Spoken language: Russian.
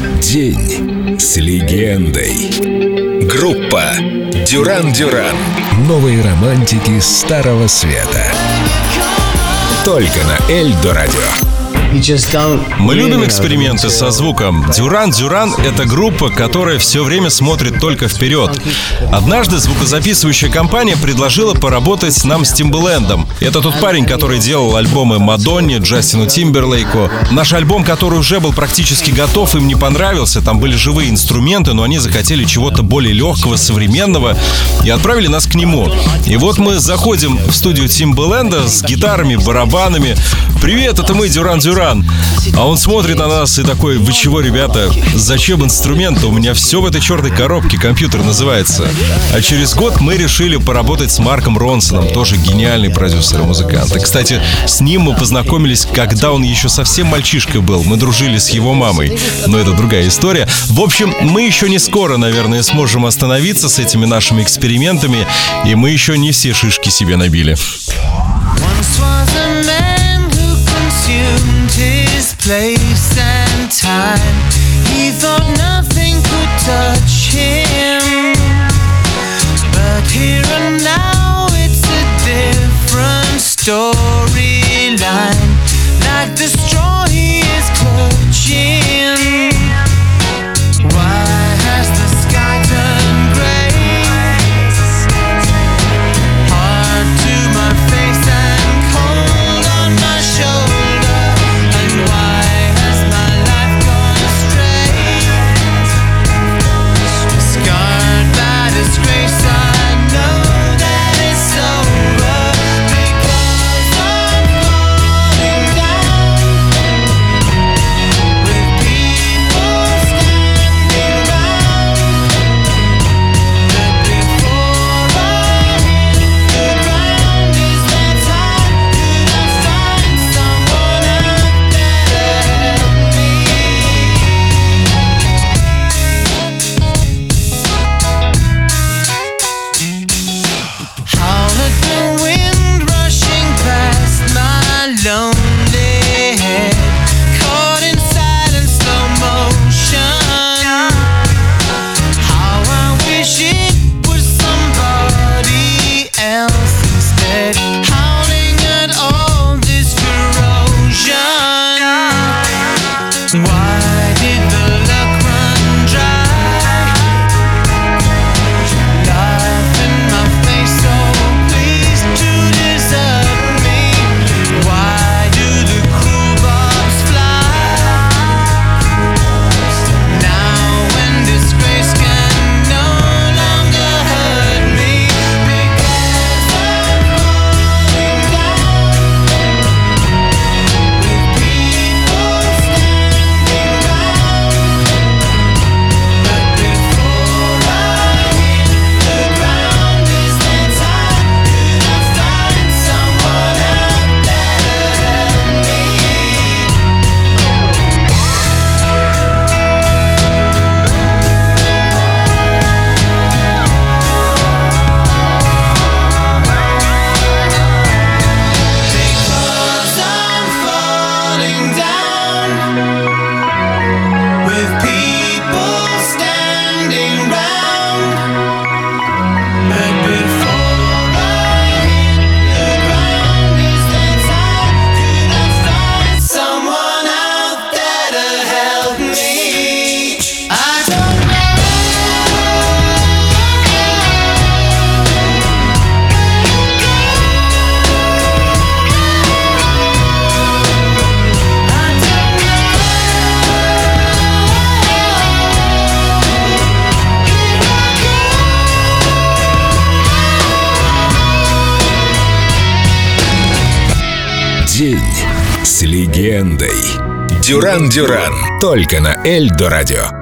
День с легендой. Группа Дюран Дюран. Новые романтики Старого Света. Только на Эльдо Радио. Мы любим эксперименты со звуком. Дюран Дюран — это группа, которая все время смотрит только вперед. Однажды звукозаписывающая компания предложила поработать нам с Тимбалендом. Это тот парень, который делал альбомы Мадонне, Джастину Тимберлейку. Наш альбом, который уже был практически готов, им не понравился. Там были живые инструменты, но они захотели чего-то более легкого, современного и отправили нас к нему. И вот мы заходим в студию Тимбаленда с гитарами, барабанами. «Привет, это мы, Дюран Дюран». Дюран. А он смотрит на нас и такой, вы чего, ребята, зачем инструменты? У меня все в этой черной коробке, компьютер называется. А через год мы решили поработать с Марком Ронсоном, тоже гениальный продюсер и музыкант. И, кстати, с ним мы познакомились, когда он еще совсем мальчишкой был. Мы дружили с его мамой. Но это другая история. В общем, мы еще не скоро, наверное, сможем остановиться с этими нашими экспериментами, и мы еще не все шишки себе набили. Place and time. ready День с легендой. Дюран Дюран. Только на Эльдо радио.